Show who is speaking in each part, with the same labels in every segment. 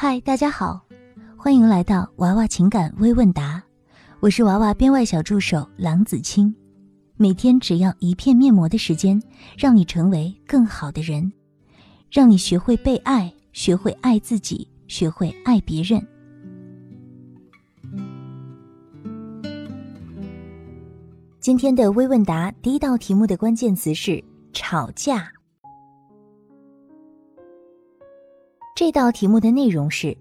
Speaker 1: 嗨，大家好，欢迎来到娃娃情感微问答，我是娃娃编外小助手郎子清。每天只要一片面膜的时间，让你成为更好的人，让你学会被爱，学会爱自己，学会爱别人。今天的微问答第一道题目的关键词是吵架。这道题目的内容是：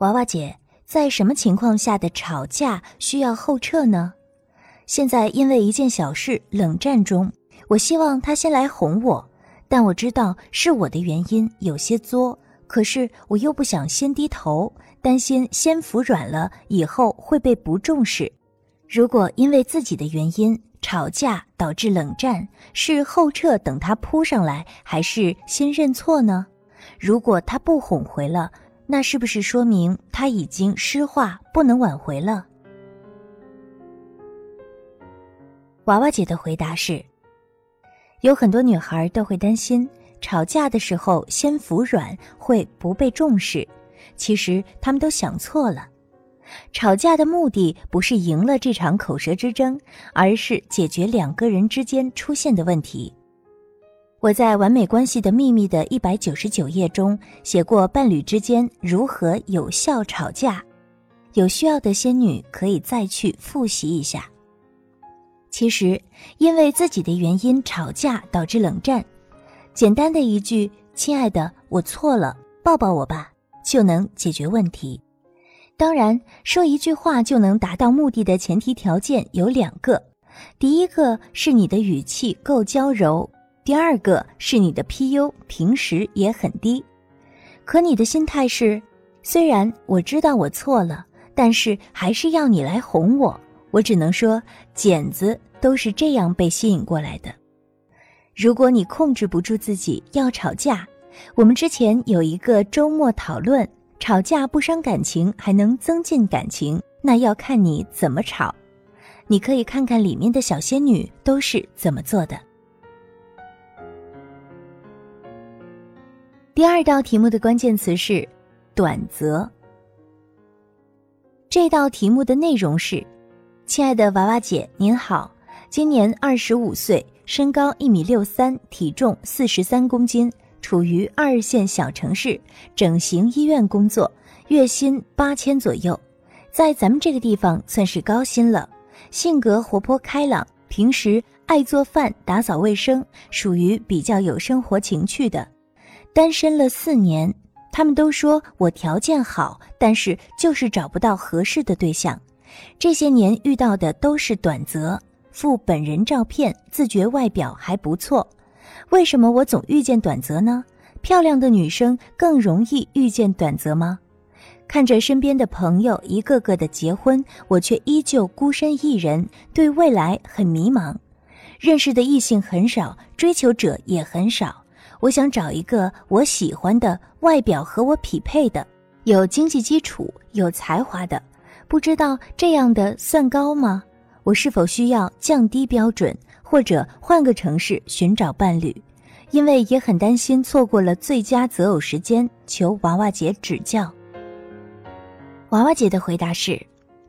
Speaker 1: 娃娃姐，在什么情况下的吵架需要后撤呢？现在因为一件小事冷战中，我希望他先来哄我，但我知道是我的原因有些作，可是我又不想先低头，担心先服软了以后会被不重视。如果因为自己的原因吵架导致冷战，是后撤等他扑上来，还是先认错呢？如果他不哄回了，那是不是说明他已经失话，不能挽回了？娃娃姐的回答是：有很多女孩都会担心吵架的时候先服软会不被重视，其实她们都想错了。吵架的目的不是赢了这场口舌之争，而是解决两个人之间出现的问题。我在《完美关系的秘密》的一百九十九页中写过伴侣之间如何有效吵架，有需要的仙女可以再去复习一下。其实，因为自己的原因吵架导致冷战，简单的一句“亲爱的，我错了，抱抱我吧”就能解决问题。当然，说一句话就能达到目的的前提条件有两个：第一个是你的语气够娇柔。第二个是你的 PU 平时也很低，可你的心态是，虽然我知道我错了，但是还是要你来哄我。我只能说，茧子都是这样被吸引过来的。如果你控制不住自己要吵架，我们之前有一个周末讨论，吵架不伤感情，还能增进感情，那要看你怎么吵。你可以看看里面的小仙女都是怎么做的。第二道题目的关键词是“短则”。这道题目的内容是：亲爱的娃娃姐，您好，今年二十五岁，身高一米六三，体重四十三公斤，处于二线小城市整形医院工作，月薪八千左右，在咱们这个地方算是高薪了。性格活泼开朗，平时爱做饭、打扫卫生，属于比较有生活情趣的。单身了四年，他们都说我条件好，但是就是找不到合适的对象。这些年遇到的都是短则，附本人照片，自觉外表还不错。为什么我总遇见短则呢？漂亮的女生更容易遇见短则吗？看着身边的朋友一个个的结婚，我却依旧孤身一人，对未来很迷茫。认识的异性很少，追求者也很少。我想找一个我喜欢的外表和我匹配的，有经济基础、有才华的，不知道这样的算高吗？我是否需要降低标准，或者换个城市寻找伴侣？因为也很担心错过了最佳择偶时间，求娃娃姐指教。娃娃姐的回答是：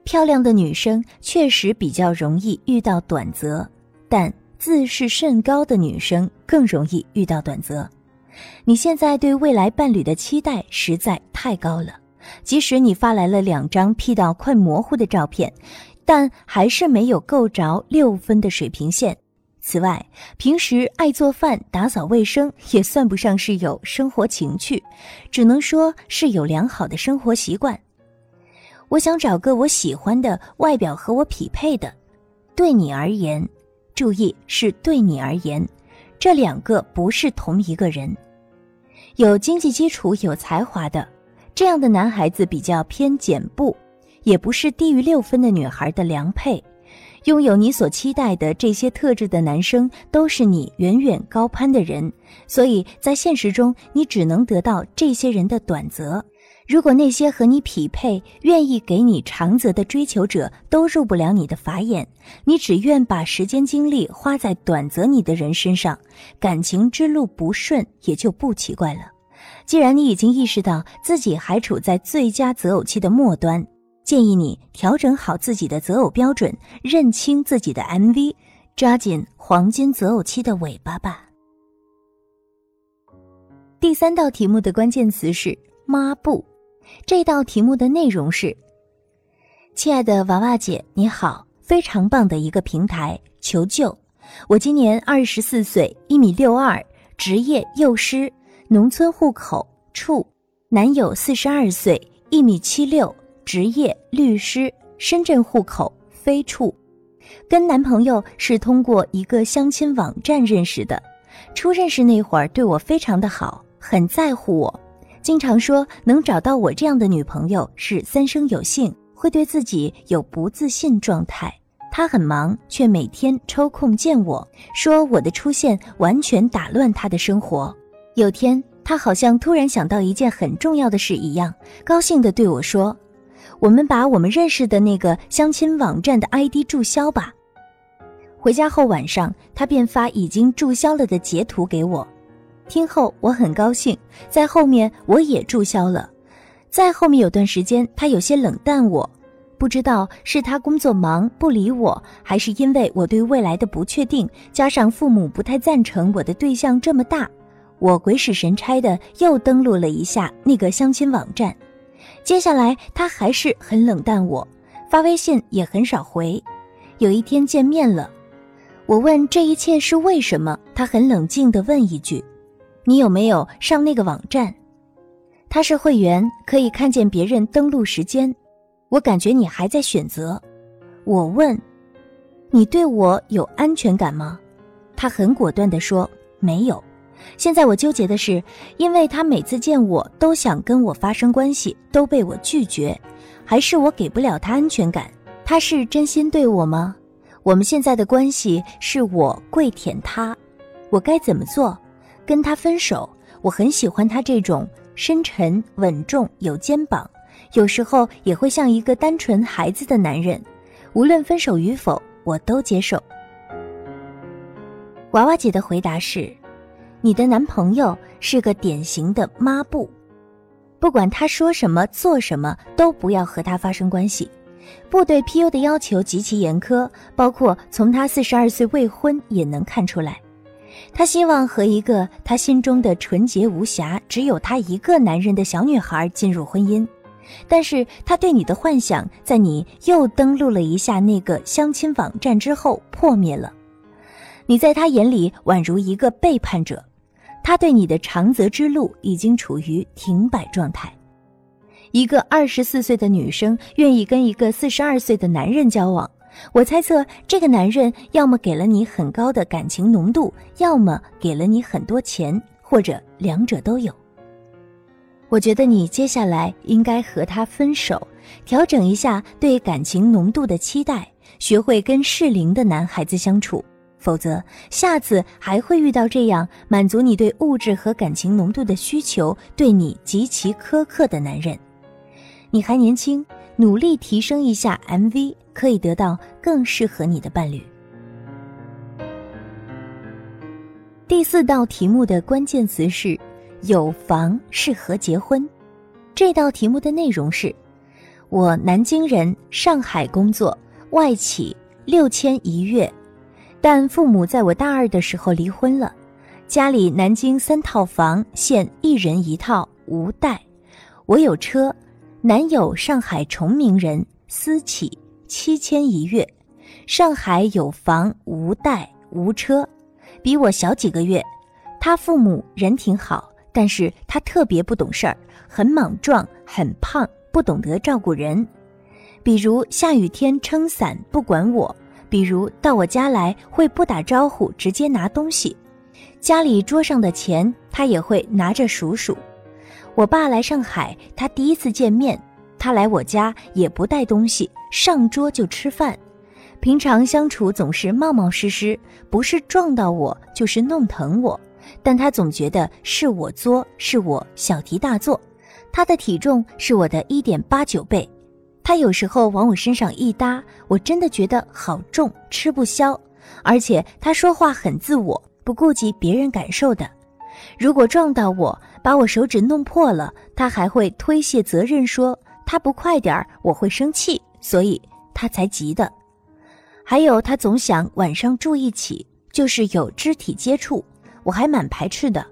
Speaker 1: 漂亮的女生确实比较容易遇到短择，但。自视甚高的女生更容易遇到短则。你现在对未来伴侣的期待实在太高了，即使你发来了两张 P 到快模糊的照片，但还是没有够着六分的水平线。此外，平时爱做饭、打扫卫生也算不上是有生活情趣，只能说是有良好的生活习惯。我想找个我喜欢的外表和我匹配的，对你而言。注意，是对你而言，这两个不是同一个人。有经济基础、有才华的这样的男孩子比较偏简朴，也不是低于六分的女孩的良配。拥有你所期待的这些特质的男生，都是你远远高攀的人，所以在现实中，你只能得到这些人的短则。如果那些和你匹配、愿意给你长则的追求者都入不了你的法眼，你只愿把时间精力花在短则你的人身上，感情之路不顺也就不奇怪了。既然你已经意识到自己还处在最佳择偶期的末端，建议你调整好自己的择偶标准，认清自己的 MV，抓紧黄金择偶期的尾巴吧。第三道题目的关键词是“抹布”，这道题目的内容是：亲爱的娃娃姐，你好，非常棒的一个平台，求救！我今年二十四岁，一米六二，职业幼师。农村户口处，男友四十二岁，一米七六，职业律师，深圳户口非处，跟男朋友是通过一个相亲网站认识的。初认识那会儿对我非常的好，很在乎我，经常说能找到我这样的女朋友是三生有幸，会对自己有不自信状态。他很忙，却每天抽空见我，说我的出现完全打乱他的生活。有天，他好像突然想到一件很重要的事一样，高兴地对我说：“我们把我们认识的那个相亲网站的 ID 注销吧。”回家后晚上，他便发已经注销了的截图给我。听后我很高兴，在后面我也注销了。在后面有段时间，他有些冷淡我，不知道是他工作忙不理我，还是因为我对未来的不确定，加上父母不太赞成我的对象这么大。我鬼使神差的又登录了一下那个相亲网站，接下来他还是很冷淡我，发微信也很少回。有一天见面了，我问这一切是为什么，他很冷静的问一句：“你有没有上那个网站？”他是会员，可以看见别人登录时间。我感觉你还在选择。我问：“你对我有安全感吗？”他很果断的说：“没有。”现在我纠结的是，因为他每次见我都想跟我发生关系，都被我拒绝，还是我给不了他安全感？他是真心对我吗？我们现在的关系是我跪舔他，我该怎么做？跟他分手？我很喜欢他这种深沉、稳重、有肩膀，有时候也会像一个单纯孩子的男人。无论分手与否，我都接受。娃娃姐的回答是。你的男朋友是个典型的抹布，不管他说什么做什么，都不要和他发生关系。部队 PU 的要求极其严苛，包括从他四十二岁未婚也能看出来。他希望和一个他心中的纯洁无瑕、只有他一个男人的小女孩进入婚姻，但是他对你的幻想，在你又登录了一下那个相亲网站之后破灭了。你在他眼里宛如一个背叛者。他对你的长泽之路已经处于停摆状态。一个二十四岁的女生愿意跟一个四十二岁的男人交往，我猜测这个男人要么给了你很高的感情浓度，要么给了你很多钱，或者两者都有。我觉得你接下来应该和他分手，调整一下对感情浓度的期待，学会跟适龄的男孩子相处。否则，下次还会遇到这样满足你对物质和感情浓度的需求、对你极其苛刻的男人。你还年轻，努力提升一下 MV，可以得到更适合你的伴侣。第四道题目的关键词是“有房适合结婚”。这道题目的内容是：我南京人，上海工作，外企，六千一月。但父母在我大二的时候离婚了，家里南京三套房，现一人一套，无贷。我有车，男友上海崇明人，私企，七千一月。上海有房，无贷，无车，比我小几个月。他父母人挺好，但是他特别不懂事儿，很莽撞，很胖，不懂得照顾人，比如下雨天撑伞不管我。比如到我家来会不打招呼直接拿东西，家里桌上的钱他也会拿着数数。我爸来上海，他第一次见面，他来我家也不带东西，上桌就吃饭。平常相处总是冒冒失失，不是撞到我就是弄疼我，但他总觉得是我作，是我小题大做。他的体重是我的一点八九倍。他有时候往我身上一搭，我真的觉得好重，吃不消。而且他说话很自我，不顾及别人感受的。如果撞到我，把我手指弄破了，他还会推卸责任说他不快点儿我会生气，所以他才急的。还有他总想晚上住一起，就是有肢体接触，我还蛮排斥的。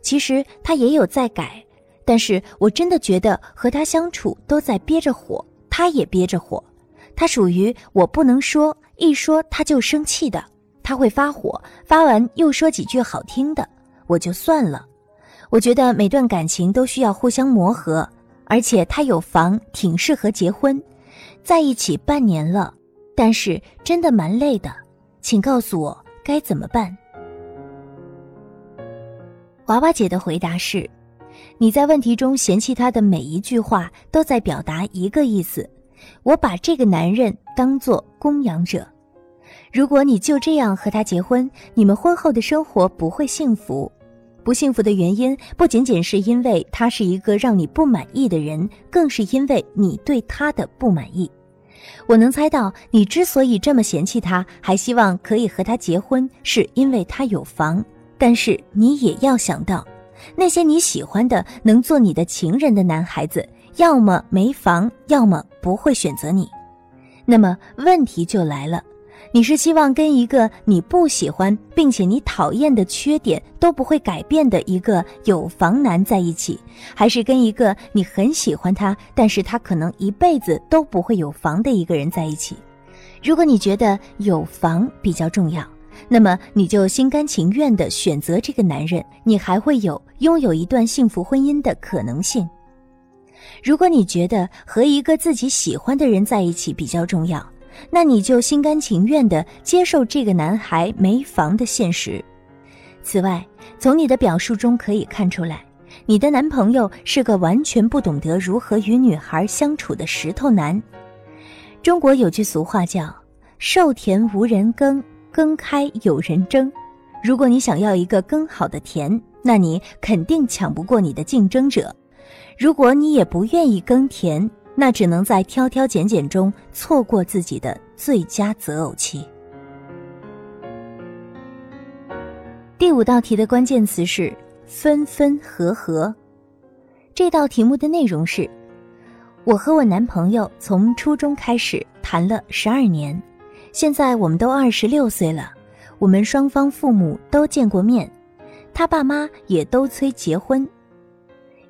Speaker 1: 其实他也有在改，但是我真的觉得和他相处都在憋着火，他也憋着火。他属于我不能说，一说他就生气的，他会发火，发完又说几句好听的。我就算了，我觉得每段感情都需要互相磨合，而且他有房，挺适合结婚，在一起半年了，但是真的蛮累的，请告诉我该怎么办。娃娃姐的回答是：你在问题中嫌弃他的每一句话都在表达一个意思，我把这个男人当做供养者。如果你就这样和他结婚，你们婚后的生活不会幸福。不幸福的原因不仅仅是因为他是一个让你不满意的人，更是因为你对他的不满意。我能猜到你之所以这么嫌弃他，还希望可以和他结婚，是因为他有房。但是你也要想到，那些你喜欢的能做你的情人的男孩子，要么没房，要么不会选择你。那么问题就来了。你是希望跟一个你不喜欢并且你讨厌的缺点都不会改变的一个有房男在一起，还是跟一个你很喜欢他，但是他可能一辈子都不会有房的一个人在一起？如果你觉得有房比较重要，那么你就心甘情愿的选择这个男人，你还会有拥有一段幸福婚姻的可能性。如果你觉得和一个自己喜欢的人在一起比较重要，那你就心甘情愿地接受这个男孩没房的现实。此外，从你的表述中可以看出来，你的男朋友是个完全不懂得如何与女孩相处的石头男。中国有句俗话叫“瘦田无人耕，耕开有人争”。如果你想要一个更好的田，那你肯定抢不过你的竞争者。如果你也不愿意耕田，那只能在挑挑拣拣中错过自己的最佳择偶期。第五道题的关键词是分分合合。这道题目的内容是：我和我男朋友从初中开始谈了十二年，现在我们都二十六岁了，我们双方父母都见过面，他爸妈也都催结婚。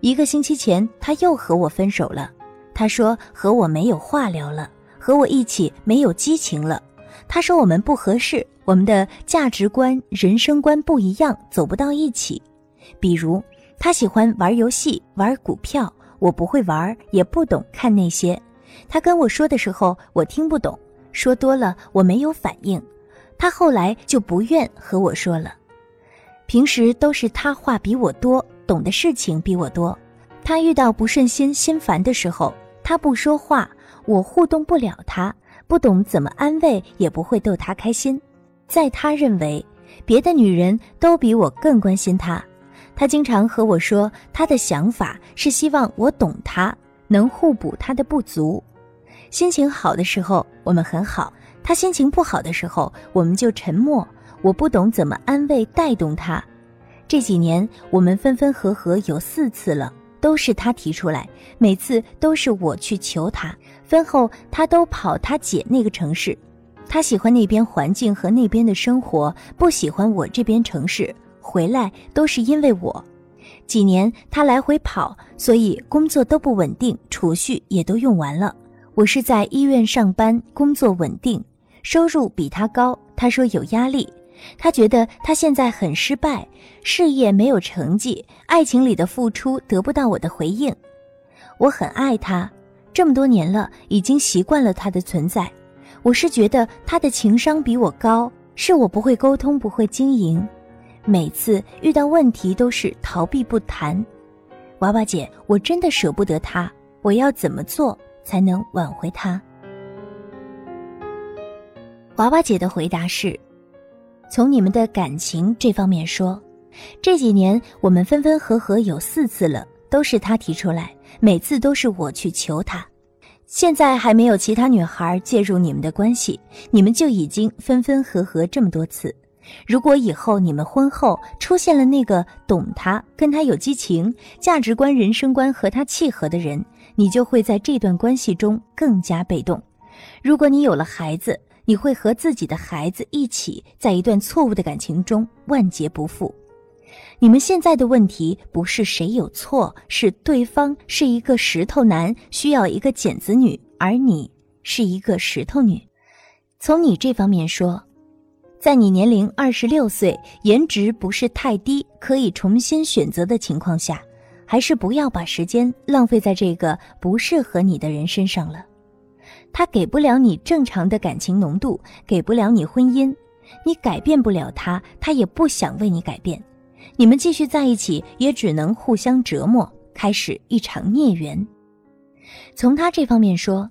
Speaker 1: 一个星期前他又和我分手了。他说和我没有话聊了，和我一起没有激情了。他说我们不合适，我们的价值观、人生观不一样，走不到一起。比如，他喜欢玩游戏、玩股票，我不会玩，也不懂看那些。他跟我说的时候，我听不懂，说多了我没有反应。他后来就不愿和我说了。平时都是他话比我多，懂的事情比我多。他遇到不顺心、心烦的时候。他不说话，我互动不了他，不懂怎么安慰，也不会逗他开心。在他认为，别的女人都比我更关心他。他经常和我说，他的想法是希望我懂他，能互补他的不足。心情好的时候，我们很好；他心情不好的时候，我们就沉默。我不懂怎么安慰、带动他。这几年，我们分分合合有四次了。都是他提出来，每次都是我去求他。婚后，他都跑他姐那个城市，他喜欢那边环境和那边的生活，不喜欢我这边城市。回来都是因为我。几年他来回跑，所以工作都不稳定，储蓄也都用完了。我是在医院上班，工作稳定，收入比他高。他说有压力。他觉得他现在很失败，事业没有成绩，爱情里的付出得不到我的回应。我很爱他，这么多年了，已经习惯了他的存在。我是觉得他的情商比我高，是我不会沟通，不会经营，每次遇到问题都是逃避不谈。娃娃姐，我真的舍不得他，我要怎么做才能挽回他？娃娃姐的回答是。从你们的感情这方面说，这几年我们分分合合有四次了，都是他提出来，每次都是我去求他。现在还没有其他女孩介入你们的关系，你们就已经分分合合这么多次。如果以后你们婚后出现了那个懂他、跟他有激情、价值观、人生观和他契合的人，你就会在这段关系中更加被动。如果你有了孩子，你会和自己的孩子一起在一段错误的感情中万劫不复。你们现在的问题不是谁有错，是对方是一个石头男，需要一个剪子女，而你是一个石头女。从你这方面说。在你年龄二十六岁、颜值不是太低、可以重新选择的情况下，还是不要把时间浪费在这个不适合你的人身上了。他给不了你正常的感情浓度，给不了你婚姻，你改变不了他，他也不想为你改变。你们继续在一起，也只能互相折磨，开始一场孽缘。从他这方面说。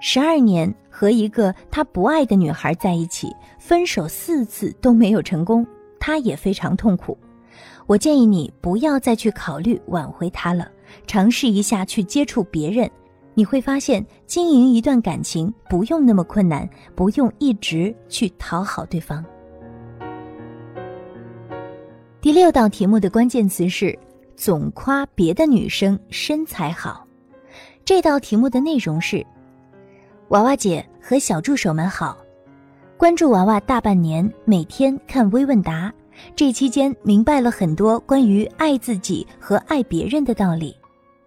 Speaker 1: 十二年和一个他不爱的女孩在一起，分手四次都没有成功，他也非常痛苦。我建议你不要再去考虑挽回他了，尝试一下去接触别人，你会发现经营一段感情不用那么困难，不用一直去讨好对方。第六道题目的关键词是总夸别的女生身材好，这道题目的内容是。娃娃姐和小助手们好，关注娃娃大半年，每天看微问答，这期间明白了很多关于爱自己和爱别人的道理。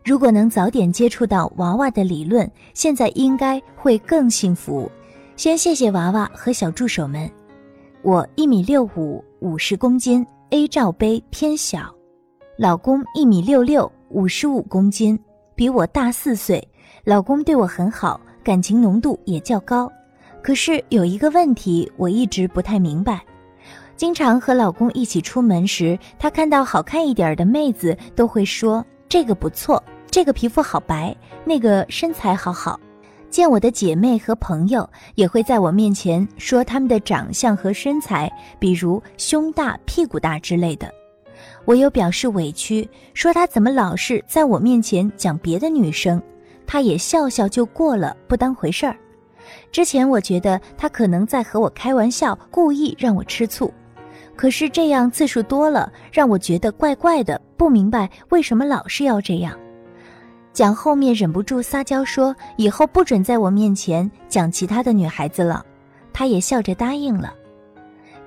Speaker 1: 如果能早点接触到娃娃的理论，现在应该会更幸福。先谢谢娃娃和小助手们。我一米六五，五十公斤，A 罩杯偏小。老公一米六六，五十五公斤，比我大四岁。老公对我很好。感情浓度也较高，可是有一个问题我一直不太明白。经常和老公一起出门时，他看到好看一点的妹子都会说这个不错，这个皮肤好白，那个身材好好。见我的姐妹和朋友也会在我面前说他们的长相和身材，比如胸大、屁股大之类的。我有表示委屈，说她怎么老是在我面前讲别的女生。她也笑笑就过了，不当回事儿。之前我觉得她可能在和我开玩笑，故意让我吃醋。可是这样次数多了，让我觉得怪怪的，不明白为什么老是要这样。讲后面忍不住撒娇说：“以后不准在我面前讲其他的女孩子了。”他也笑着答应了。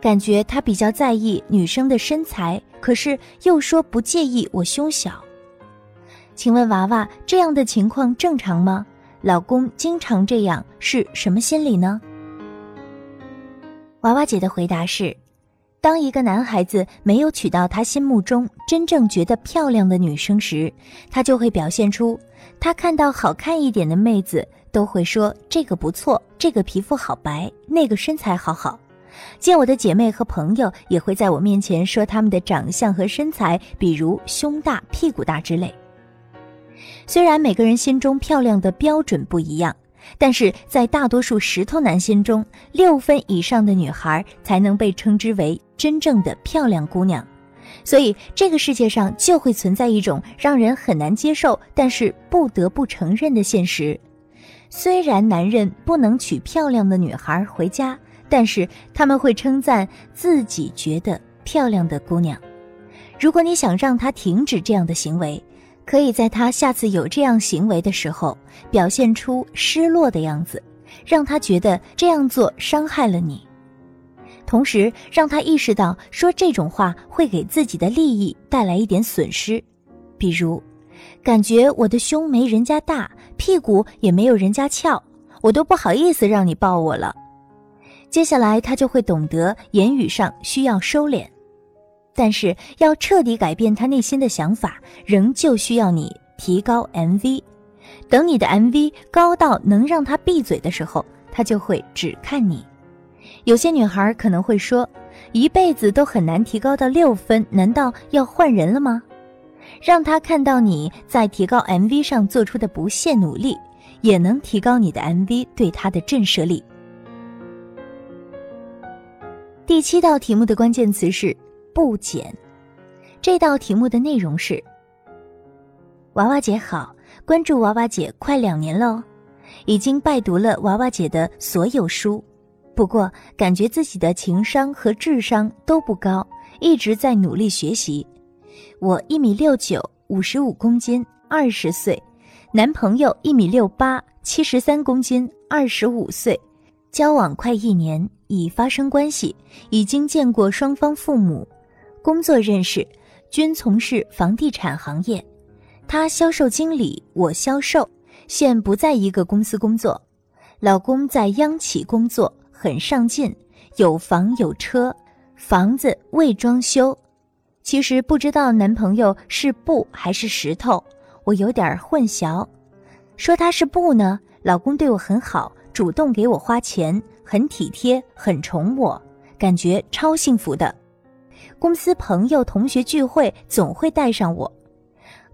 Speaker 1: 感觉他比较在意女生的身材，可是又说不介意我胸小。请问娃娃这样的情况正常吗？老公经常这样是什么心理呢？娃娃姐的回答是：当一个男孩子没有娶到他心目中真正觉得漂亮的女生时，他就会表现出他看到好看一点的妹子都会说这个不错，这个皮肤好白，那个身材好好。见我的姐妹和朋友也会在我面前说他们的长相和身材，比如胸大、屁股大之类。虽然每个人心中漂亮的标准不一样，但是在大多数石头男心中，六分以上的女孩才能被称之为真正的漂亮姑娘。所以这个世界上就会存在一种让人很难接受，但是不得不承认的现实：虽然男人不能娶漂亮的女孩回家，但是他们会称赞自己觉得漂亮的姑娘。如果你想让他停止这样的行为，可以在他下次有这样行为的时候，表现出失落的样子，让他觉得这样做伤害了你，同时让他意识到说这种话会给自己的利益带来一点损失，比如，感觉我的胸没人家大，屁股也没有人家翘，我都不好意思让你抱我了。接下来他就会懂得言语上需要收敛。但是要彻底改变他内心的想法，仍旧需要你提高 MV。等你的 MV 高到能让他闭嘴的时候，他就会只看你。有些女孩可能会说，一辈子都很难提高到六分，难道要换人了吗？让他看到你在提高 MV 上做出的不懈努力，也能提高你的 MV 对他的震慑力。第七道题目的关键词是。不减，这道题目的内容是：娃娃姐好，关注娃娃姐快两年了，已经拜读了娃娃姐的所有书。不过感觉自己的情商和智商都不高，一直在努力学习。我一米六九，五十五公斤，二十岁，男朋友一米六八，七十三公斤，二十五岁，交往快一年，已发生关系，已经见过双方父母，工作认识，均从事房地产行业，他销售经理，我销售，现不在一个公司工作。老公在央企工作，很上进，有房有车，房子未装修。其实不知道男朋友是布还是石头，我有点混淆。说他是布呢，老公对我很好，主动给我花钱，很体贴，很宠我，感觉超幸福的。公司朋友、同学聚会总会带上我。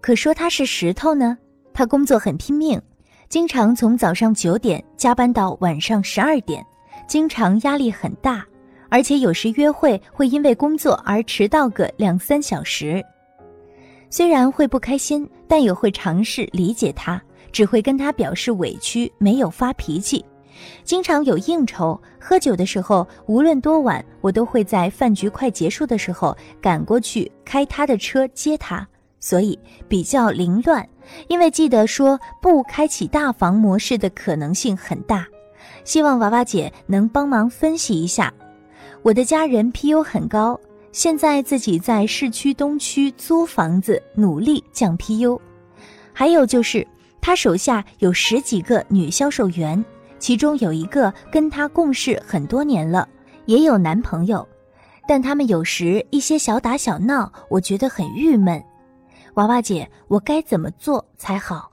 Speaker 1: 可说他是石头呢，他工作很拼命。经常从早上九点加班到晚上十二点，经常压力很大，而且有时约会会因为工作而迟到个两三小时。虽然会不开心，但也会尝试理解他，只会跟他表示委屈，没有发脾气。经常有应酬，喝酒的时候，无论多晚，我都会在饭局快结束的时候赶过去开他的车接他。所以比较凌乱，因为记得说不开启大房模式的可能性很大，希望娃娃姐能帮忙分析一下。我的家人 PU 很高，现在自己在市区东区租房子，努力降 PU。还有就是他手下有十几个女销售员，其中有一个跟他共事很多年了，也有男朋友，但他们有时一些小打小闹，我觉得很郁闷。娃娃姐，我该怎么做才好？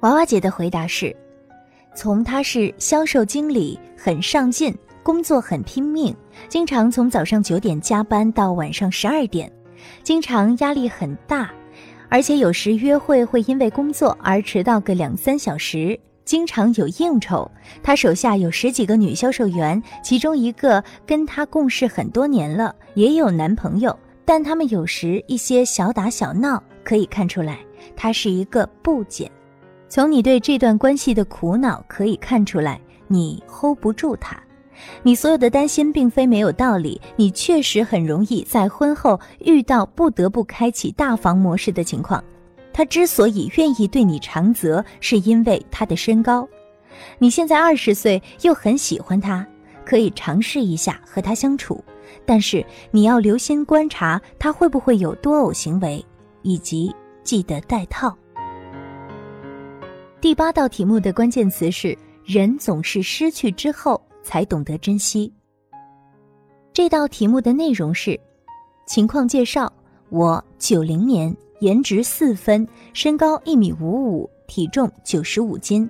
Speaker 1: 娃娃姐的回答是：从他是销售经理，很上进，工作很拼命，经常从早上九点加班到晚上十二点，经常压力很大，而且有时约会会因为工作而迟到个两三小时，经常有应酬。他手下有十几个女销售员，其中一个跟他共事很多年了，也有男朋友。但他们有时一些小打小闹，可以看出来他是一个不减。从你对这段关系的苦恼可以看出来，你 hold 不住他。你所有的担心并非没有道理，你确实很容易在婚后遇到不得不开启大房模式的情况。他之所以愿意对你长则，是因为他的身高。你现在二十岁，又很喜欢他，可以尝试一下和他相处。但是你要留心观察他会不会有多偶行为，以及记得带套。第八道题目的关键词是“人总是失去之后才懂得珍惜”。这道题目的内容是：情况介绍，我九零年，颜值四分，身高一米五五，体重九十五斤，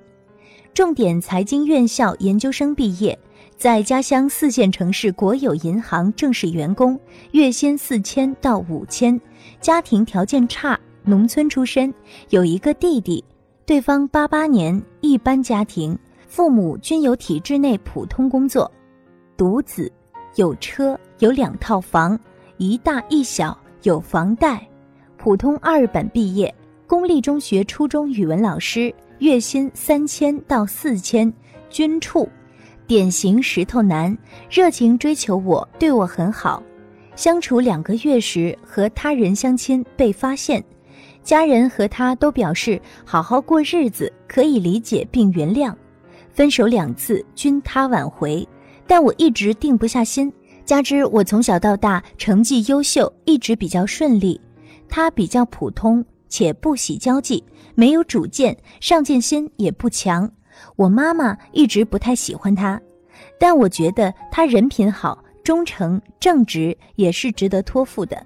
Speaker 1: 重点财经院校研究生毕业。在家乡四线城市国有银行正式员工，月薪四千到五千，家庭条件差，农村出身，有一个弟弟，对方八八年一般家庭，父母均有体制内普通工作，独子，有车有两套房，一大一小，有房贷，普通二本毕业，公立中学初中语文老师，月薪三千到四千，均处。典型石头男，热情追求我，对我很好。相处两个月时，和他人相亲被发现，家人和他都表示好好过日子，可以理解并原谅。分手两次均他挽回，但我一直定不下心。加之我从小到大成绩优秀，一直比较顺利，他比较普通且不喜交际，没有主见，上进心也不强。我妈妈一直不太喜欢他，但我觉得他人品好、忠诚、正直，也是值得托付的。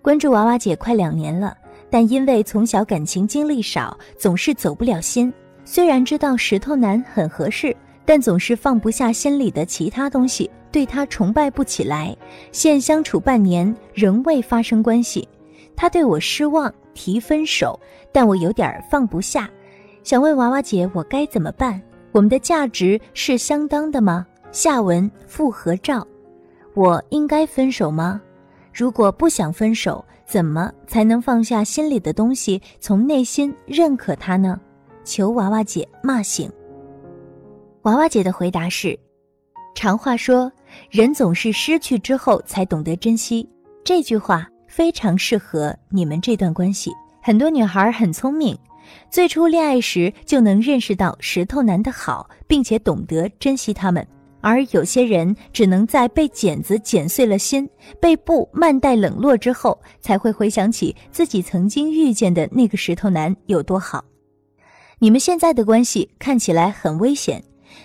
Speaker 1: 关注娃娃姐快两年了，但因为从小感情经历少，总是走不了心。虽然知道石头男很合适，但总是放不下心里的其他东西，对他崇拜不起来。现相处半年，仍未发生关系，他对我失望，提分手，但我有点放不下。想问娃娃姐，我该怎么办？我们的价值是相当的吗？下文复合照，我应该分手吗？如果不想分手，怎么才能放下心里的东西，从内心认可他呢？求娃娃姐骂醒。娃娃姐的回答是：常话说，人总是失去之后才懂得珍惜。这句话非常适合你们这段关系。很多女孩很聪明，最初恋爱时就能认识到石头男的好，并且懂得珍惜他们。而有些人只能在被剪子剪碎了心，被布慢待冷落之后，才会回想起自己曾经遇见的那个石头男有多好。你们现在的关系看起来很危险。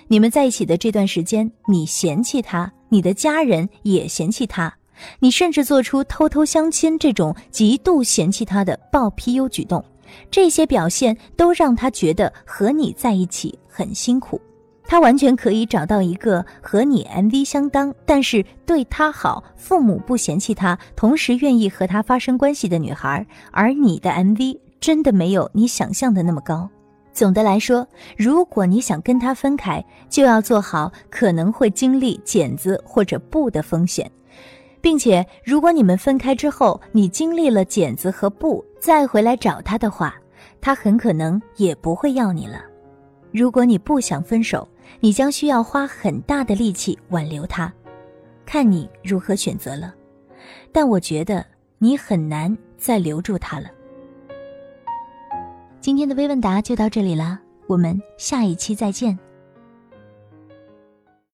Speaker 1: 你们在一起的这段时间，你嫌弃他，你的家人也嫌弃他，你甚至做出偷偷相亲这种极度嫌弃他的暴 PU 举动，这些表现都让他觉得和你在一起很辛苦。他完全可以找到一个和你 MV 相当，但是对他好，父母不嫌弃他，同时愿意和他发生关系的女孩，而你的 MV 真的没有你想象的那么高。总的来说，如果你想跟他分开，就要做好可能会经历剪子或者布的风险，并且如果你们分开之后，你经历了剪子和布再回来找他的话，他很可能也不会要你了。如果你不想分手，你将需要花很大的力气挽留他，看你如何选择了。但我觉得你很难再留住他了。今天的微问答就到这里了，我们下一期再见。